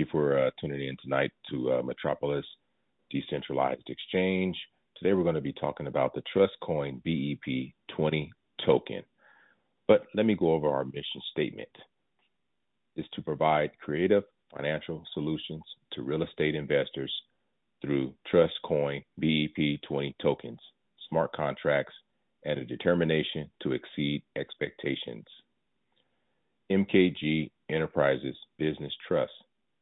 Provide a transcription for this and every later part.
you for uh, tuning in tonight to uh, Metropolis Decentralized Exchange. Today we're going to be talking about the Trust Coin BEP 20 token. But let me go over our mission statement. Is to provide creative financial solutions to real estate investors through Trust Coin BEP 20 tokens, smart contracts, and a determination to exceed expectations. MKG Enterprises Business Trust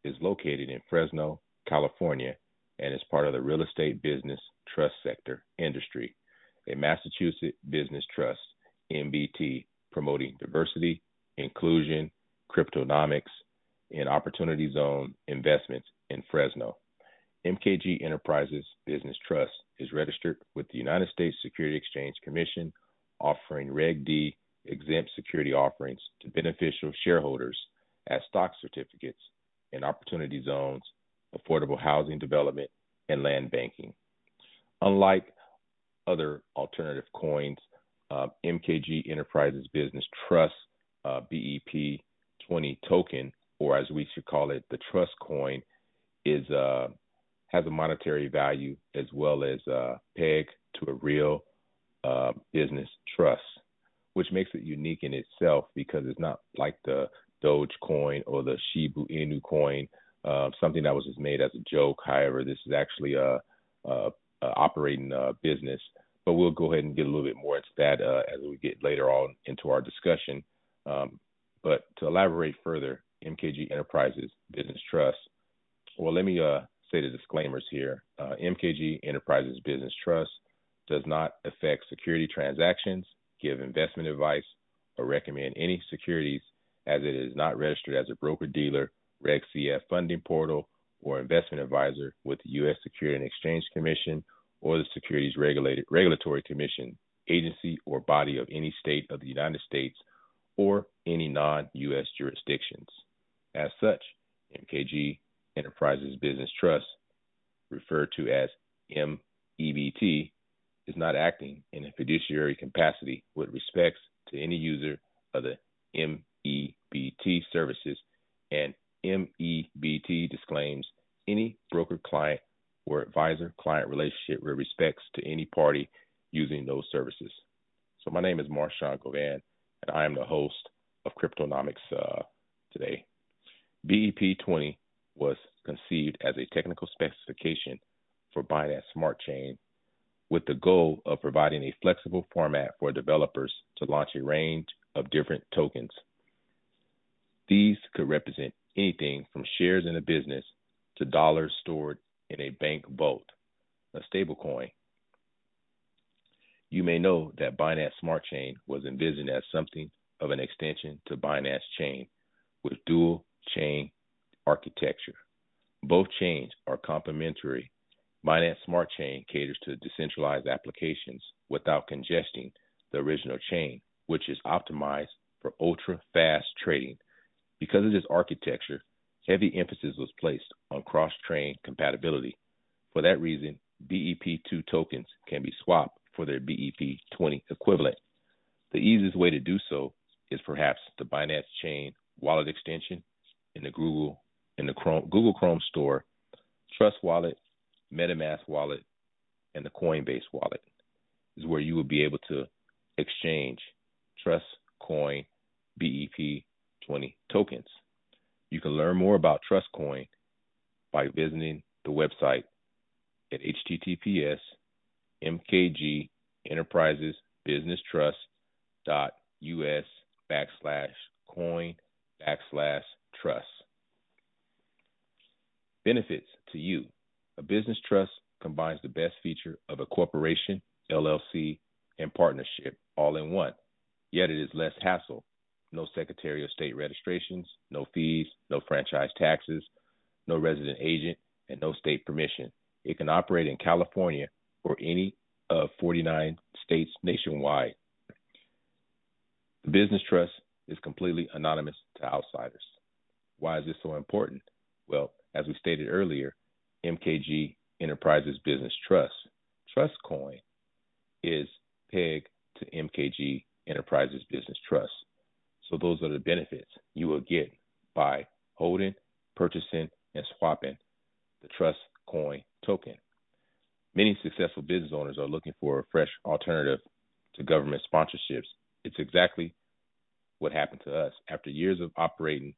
is located in Fresno, California, and is part of the real estate business trust sector industry, a Massachusetts business trust, MBT, promoting diversity, inclusion, cryptonomics, and opportunity zone investments in Fresno. MKG Enterprises Business Trust is registered with the United States Security Exchange Commission, offering Reg D exempt security offerings to beneficial shareholders as stock certificates in opportunity zones, affordable housing development, and land banking. Unlike other alternative coins, uh, MKG Enterprises Business Trust uh, BEP 20 token, or as we should call it, the Trust Coin, is uh, has a monetary value as well as uh, peg to a real uh, business trust, which makes it unique in itself because it's not like the Doge coin or the Shiba Inu coin, uh, something that was just made as a joke. However, this is actually a, a, a operating uh, business. But we'll go ahead and get a little bit more into that uh, as we get later on into our discussion. Um, but to elaborate further, MKG Enterprises Business Trust. Well, let me uh, say the disclaimers here. Uh, MKG Enterprises Business Trust does not affect security transactions, give investment advice, or recommend any securities as it is not registered as a broker dealer, Reg CF funding portal, or investment advisor with the U.S. Security and Exchange Commission or the Securities Regulatory Commission, agency or body of any state of the United States or any non U.S. jurisdictions. As such, MKG Enterprises Business Trust, referred to as MEBT, is not acting in a fiduciary capacity with respects to any user of the MEBT services, and MEBT disclaims any broker client or advisor client relationship with respects to any party using those services. So, my name is Marshawn Govan, and I am the host of Cryptonomics uh, today. BEP 20 was conceived as a technical specification for Binance Smart Chain with the goal of providing a flexible format for developers to launch a range of different tokens. These could represent anything from shares in a business to dollars stored in a bank vault, a stablecoin. You may know that Binance Smart Chain was envisioned as something of an extension to Binance Chain with dual chain architecture. Both chains are complementary. Binance Smart Chain caters to decentralized applications without congesting the original chain, which is optimized for ultra fast trading. Because of this architecture, heavy emphasis was placed on cross chain compatibility. For that reason, BEP2 tokens can be swapped for their BEP20 equivalent. The easiest way to do so is perhaps the Binance Chain wallet extension in the Google in the Chrome, Google Chrome Store, Trust Wallet, MetaMask Wallet, and the Coinbase Wallet is where you will be able to exchange Trust Coin BEP 20 tokens. You can learn more about TrustCoin by visiting the website at https mkg enterprises business trust dot us backslash coin backslash trust. Benefits to you. A business trust combines the best feature of a corporation, LLC, and partnership all in one. Yet it is less hassle. No Secretary of State registrations, no fees, no franchise taxes, no resident agent, and no state permission. It can operate in California or any of 49 states nationwide. The business trust is completely anonymous to outsiders. Why is this so important? Well, as we stated earlier, MKG Enterprises Business Trust, Trust Coin, is pegged to MKG Enterprises Business Trust. So those are the benefits you will get by holding, purchasing, and swapping the trust coin token. Many successful business owners are looking for a fresh alternative to government sponsorships. It's exactly what happened to us. After years of operating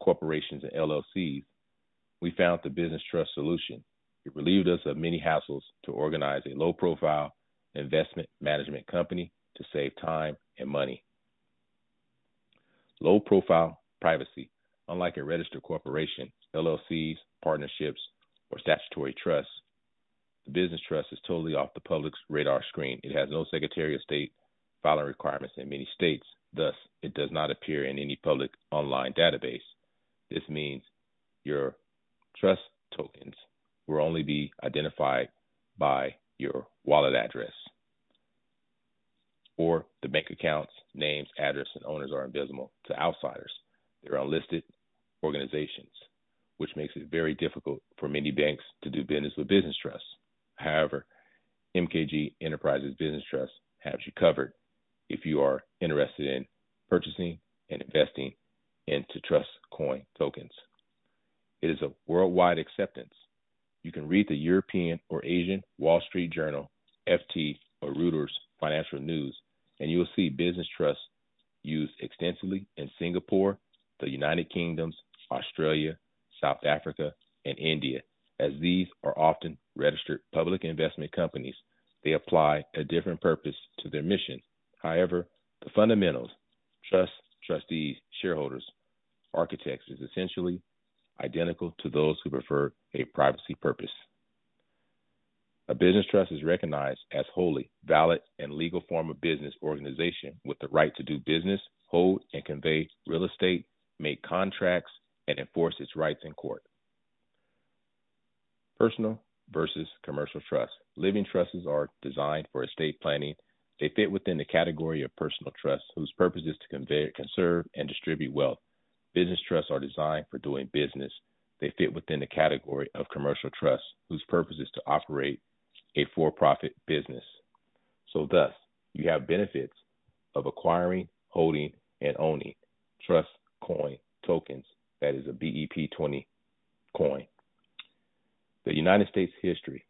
corporations and LLCs, we found the business trust solution. It relieved us of many hassles to organize a low profile investment management company to save time and money. Low profile privacy. Unlike a registered corporation, LLCs, partnerships, or statutory trusts, the business trust is totally off the public's radar screen. It has no Secretary of State filing requirements in many states. Thus, it does not appear in any public online database. This means your trust tokens will only be identified by your wallet address or the bank accounts, names, address, and owners are invisible to outsiders. They're unlisted organizations, which makes it very difficult for many banks to do business with business trusts. However, MKG Enterprises Business Trust has you covered if you are interested in purchasing and investing into Trust Coin tokens. It is a worldwide acceptance. You can read the European or Asian Wall Street Journal, FT, or Reuters financial news, and you will see business trusts used extensively in Singapore, the United Kingdoms, Australia, South Africa, and India. As these are often registered public investment companies, they apply a different purpose to their mission. However, the fundamentals, trust, trustees, shareholders, architects, is essentially identical to those who prefer a privacy purpose. A business trust is recognized as wholly valid and legal form of business organization with the right to do business, hold and convey real estate, make contracts, and enforce its rights in court. Personal versus commercial trust. Living trusts are designed for estate planning. They fit within the category of personal trusts whose purpose is to convey, conserve, and distribute wealth. Business trusts are designed for doing business. They fit within the category of commercial trusts whose purpose is to operate a for profit business. So, thus, you have benefits of acquiring, holding, and owning trust coin tokens, that is a BEP 20 coin. The United States history.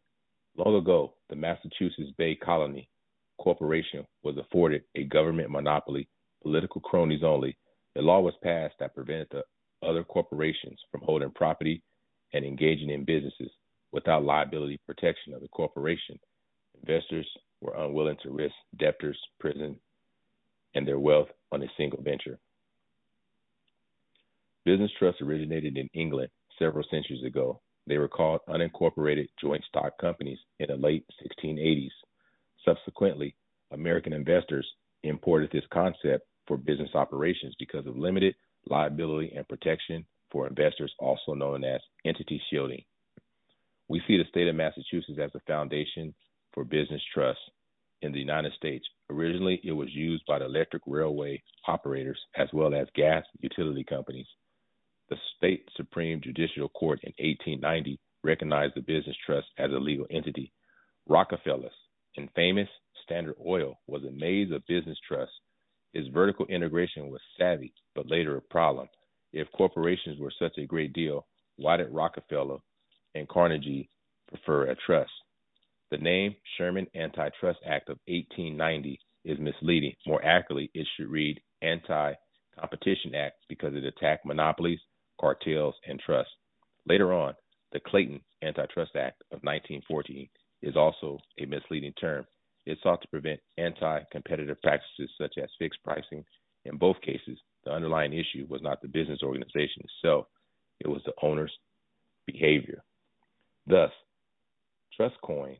Long ago, the Massachusetts Bay Colony Corporation was afforded a government monopoly, political cronies only, a law was passed that prevented the other corporations from holding property and engaging in businesses without liability protection of the corporation. Investors were unwilling to risk debtors, prison, and their wealth on a single venture. Business trusts originated in England several centuries ago. They were called unincorporated joint stock companies in the late 1680s. Subsequently, American investors imported this concept for business operations because of limited liability and protection for investors, also known as entity shielding. We see the state of Massachusetts as the foundation for business trusts in the United States. Originally, it was used by the electric railway operators as well as gas utility companies. The state Supreme Judicial Court in 1890 recognized the business trust as a legal entity. Rockefeller's and famous Standard Oil was a maze of business trusts Its vertical integration was savvy, but later a problem. If corporations were such a great deal, why did Rockefeller and Carnegie prefer a trust? The name Sherman Antitrust Act of 1890 is misleading. More accurately, it should read Anti Competition Act because it attacked monopolies, cartels, and trusts. Later on, the Clayton Antitrust Act of 1914 is also a misleading term. It sought to prevent anti competitive practices such as fixed pricing. In both cases, the underlying issue was not the business organization itself, it was the owner's behavior. Thus, TrustCoin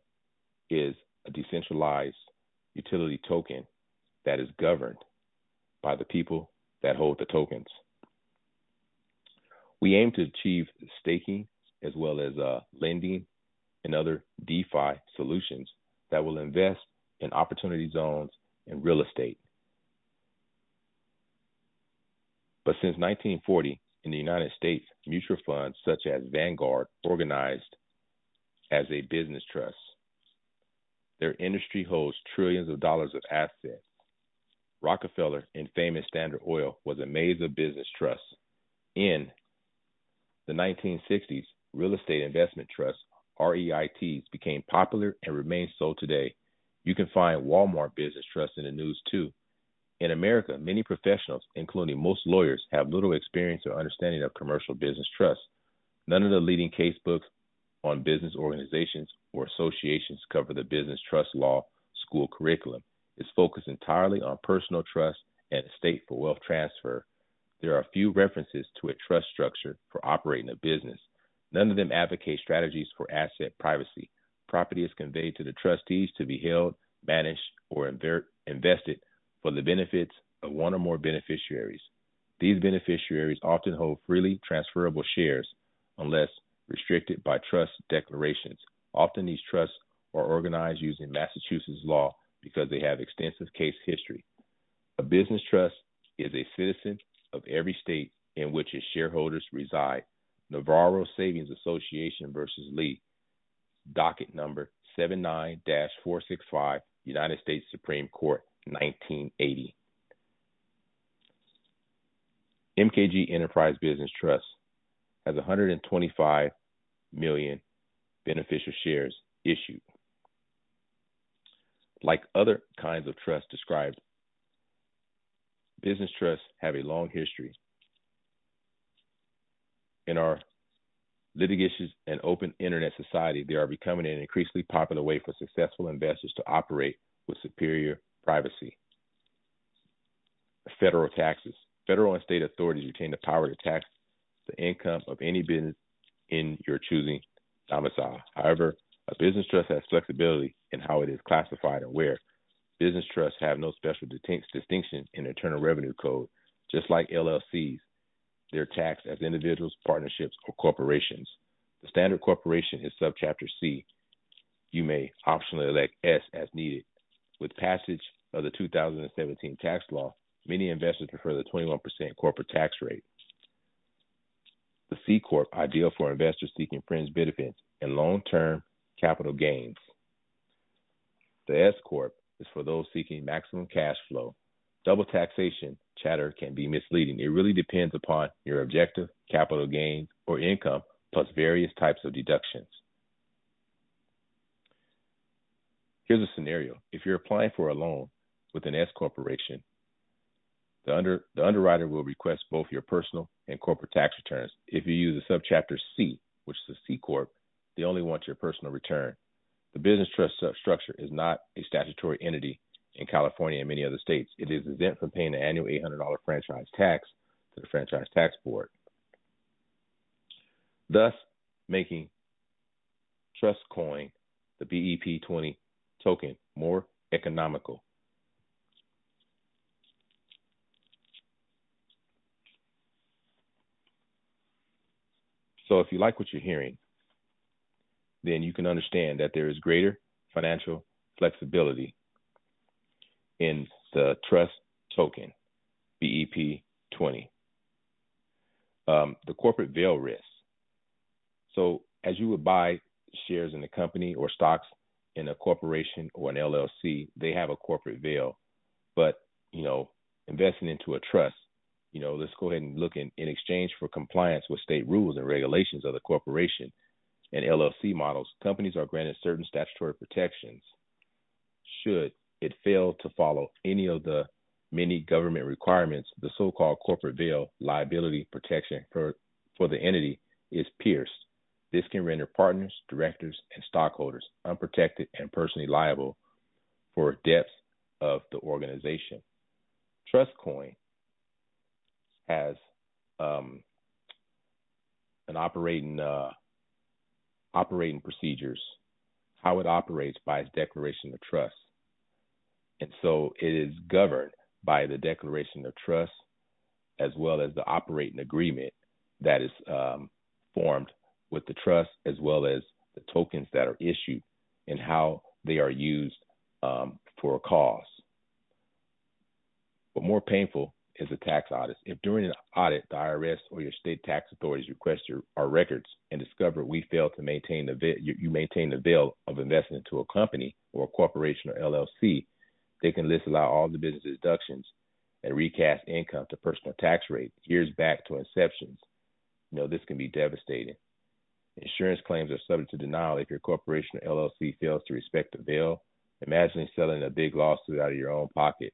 is a decentralized utility token that is governed by the people that hold the tokens. We aim to achieve staking as well as uh, lending and other DeFi solutions that will invest in opportunity zones and real estate. But since 1940, in the United States, mutual funds such as Vanguard organized as a business trust. Their industry holds trillions of dollars of assets. Rockefeller and famous Standard Oil was a maze of business trusts. In The 1960s, real estate investment trusts, REITs, became popular and remain so today. You can find Walmart Business Trust in the news too. In America, many professionals, including most lawyers, have little experience or understanding of commercial business trusts. None of the leading case books on business organizations or associations cover the business trust law school curriculum. It's focused entirely on personal trust and estate for wealth transfer. There are few references to a trust structure for operating a business. None of them advocate strategies for asset privacy. Property is conveyed to the trustees to be held, managed, or invested for the benefits of one or more beneficiaries. These beneficiaries often hold freely transferable shares unless restricted by trust declarations. Often these trusts are organized using Massachusetts law because they have extensive case history. A business trust is a citizen of every state in which its shareholders reside. Navarro Savings Association versus Lee, docket number 79 465, United States Supreme Court, 1980. MKG Enterprise Business Trust has 125 million beneficial shares issued. Like other kinds of trusts described, business trusts have a long history. In our litigious and open internet society, they are becoming an increasingly popular way for successful investors to operate with superior privacy. Federal taxes. Federal and state authorities retain the power to tax the income of any business in your choosing domicile. However, a business trust has flexibility in how it is classified and where. Business trusts have no special distinction in the Internal Revenue Code. Just like LLCs, they're taxed as individuals, partnerships, or corporations. The standard corporation is subchapter C. You may optionally elect S as needed. With passage of the 2017 tax law, many investors prefer the 21% corporate tax rate. The C Corp, ideal for investors seeking fringe benefits and long term capital gains. The S Corp is for those seeking maximum cash flow. Double taxation chatter can be misleading. It really depends upon your objective, capital gains, or income, plus various types of deductions. Here's a scenario. If you're applying for a loan with an S corporation, the under the underwriter will request both your personal and corporate tax returns. If you use a subchapter C, which is a C corp, they only want your personal return. The business trust structure is not a statutory entity in California and many other states. It is exempt from paying the annual $800 franchise tax to the Franchise Tax Board, thus making Trust Coin, the BEP20 token, more economical. So if you like what you're hearing, then you can understand that there is greater financial flexibility in the trust token, BEP20. Um, the corporate veil risk. So, as you would buy shares in a company or stocks in a corporation or an LLC, they have a corporate veil. But, you know, investing into a trust, you know, let's go ahead and look in, in exchange for compliance with state rules and regulations of the corporation and LLC models, companies are granted certain statutory protections should it fail to follow any of the many government requirements, the so-called corporate veil liability protection for, for the entity is pierced. This can render partners, directors, and stockholders unprotected and personally liable for debts of the organization. TrustCoin has um, an operating uh, operating procedures, how it operates by its declaration of trust. And so it is governed by the declaration of trust as well as the operating agreement that is um, formed with the trust as well as the tokens that are issued and how they are used um, for a cause. But more painful is a tax audit. If during an audit the IRS or your state tax authorities request your, our records and discover we fail to maintain the you, you maintain the veil of investment into a company or a corporation or LLC, they can list out all the business deductions and recast income to personal tax rate years back to inceptions. you know, this can be devastating. Insurance claims are subject to denial if your corporation or LLC fails to respect the veil. Imagine selling a big lawsuit out of your own pocket.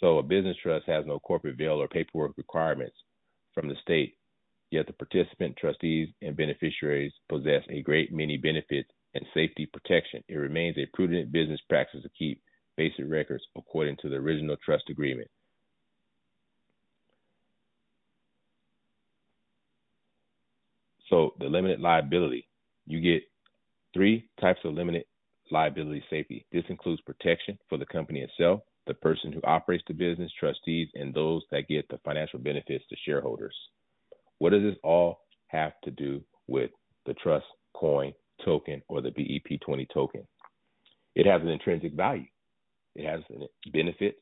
So, a business trust has no corporate veil or paperwork requirements from the state, yet the participant, trustees, and beneficiaries possess a great many benefits and safety protection. It remains a prudent business practice to keep basic records according to the original trust agreement. So the limited liability, you get three types of limited liability safety. This includes protection for the company itself, the person who operates the business, trustees, and those that get the financial benefits to shareholders. What does this all have to do with the trust coin token or the BEP20 token? It has an intrinsic value. It has benefits.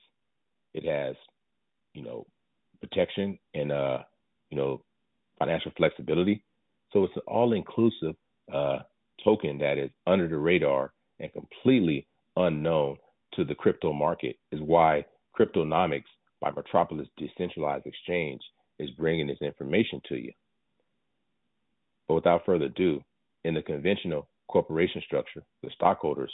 It has, you know, protection and uh, you know, financial flexibility. So it's an all-inclusive uh, token that is under the radar and completely unknown to the crypto market. Is why Cryptonomics by Metropolis Decentralized Exchange is bringing this information to you. But without further ado, in the conventional corporation structure, the stockholders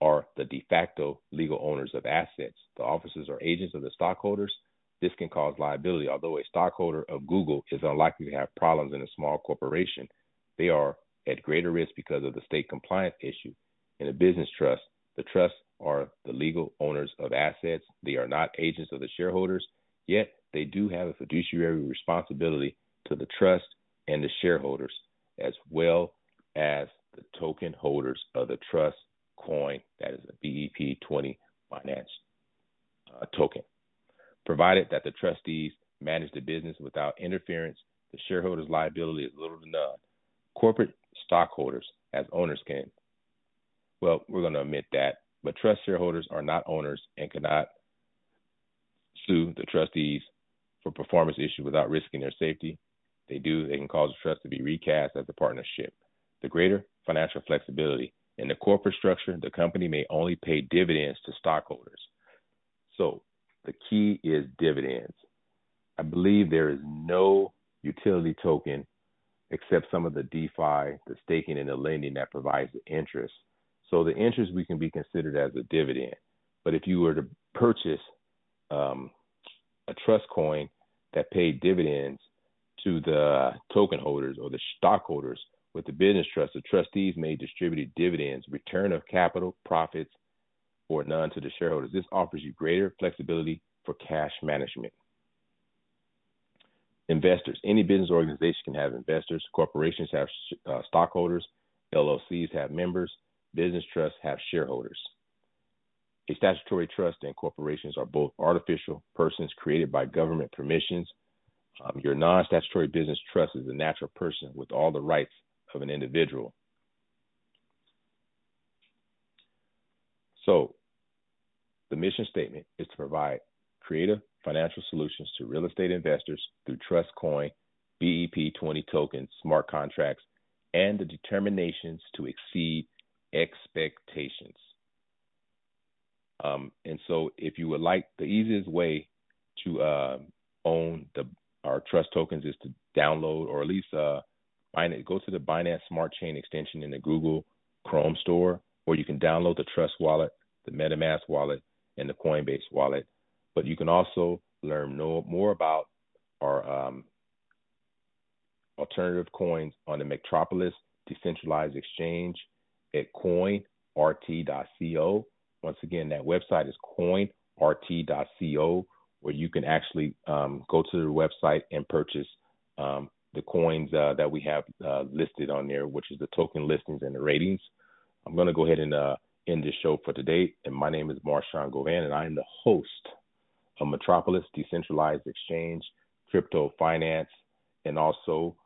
are the de facto legal owners of assets. The officers are agents of the stockholders this can cause liability. Although a stockholder of Google is unlikely to have problems in a small corporation, they are at greater risk because of the state compliance issue. In a business trust, the trusts are the legal owners of assets. They are not agents of the shareholders, yet they do have a fiduciary responsibility to the trust and the shareholders, as well as the token holders of the trust coin that is a BEP20 finance uh, token. Provided that the trustees manage the business without interference, the shareholders' liability is little to none. Corporate stockholders, as owners, can, well, we're going to omit that, but trust shareholders are not owners and cannot sue the trustees for performance issues without risking their safety. They do, they can cause the trust to be recast as a partnership. The greater financial flexibility. In the corporate structure, the company may only pay dividends to stockholders. So the key is dividends. I believe there is no utility token except some of the DeFi, the staking, and the lending that provides the interest. So the interest we can be considered as a dividend. But if you were to purchase um, a trust coin that paid dividends to the token holders or the stockholders with the business trust, the trustees may distribute dividends, return of capital, profits, or none to the shareholders. This offers you greater flexibility for cash management. Investors. Any business organization can have investors. Corporations have uh, stockholders. LLCs have members. Business trusts have shareholders. A statutory trust and corporations are both artificial persons created by government permissions. Um, your non statutory business trust is a natural person with all the rights of an individual. So, the mission statement is to provide creative financial solutions to real estate investors through Trust Coin, BEP20 tokens, smart contracts, and the determinations to exceed expectations. Um, and so, if you would like, the easiest way to uh, own the our trust tokens is to download or at least uh, Binance, go to the Binance Smart Chain extension in the Google Chrome store, or you can download the Trust Wallet, the MetaMask wallet, and the Coinbase wallet. But you can also learn more about our um, alternative coins on the Metropolis Decentralized Exchange at coinrt.co. Once again, that website is coinrt.co, where you can actually um, go to the website and purchase um, the coins uh, that we have uh, listed on there, which is the token listings and the ratings. I'm going to go ahead and uh, end this show for today. And my name is Marshawn Govan, and I am the host of Metropolis Decentralized Exchange, Crypto Finance, and also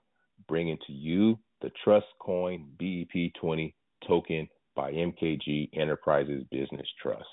bringing to you the Trust Coin BEP20 token by MKG Enterprises Business Trust.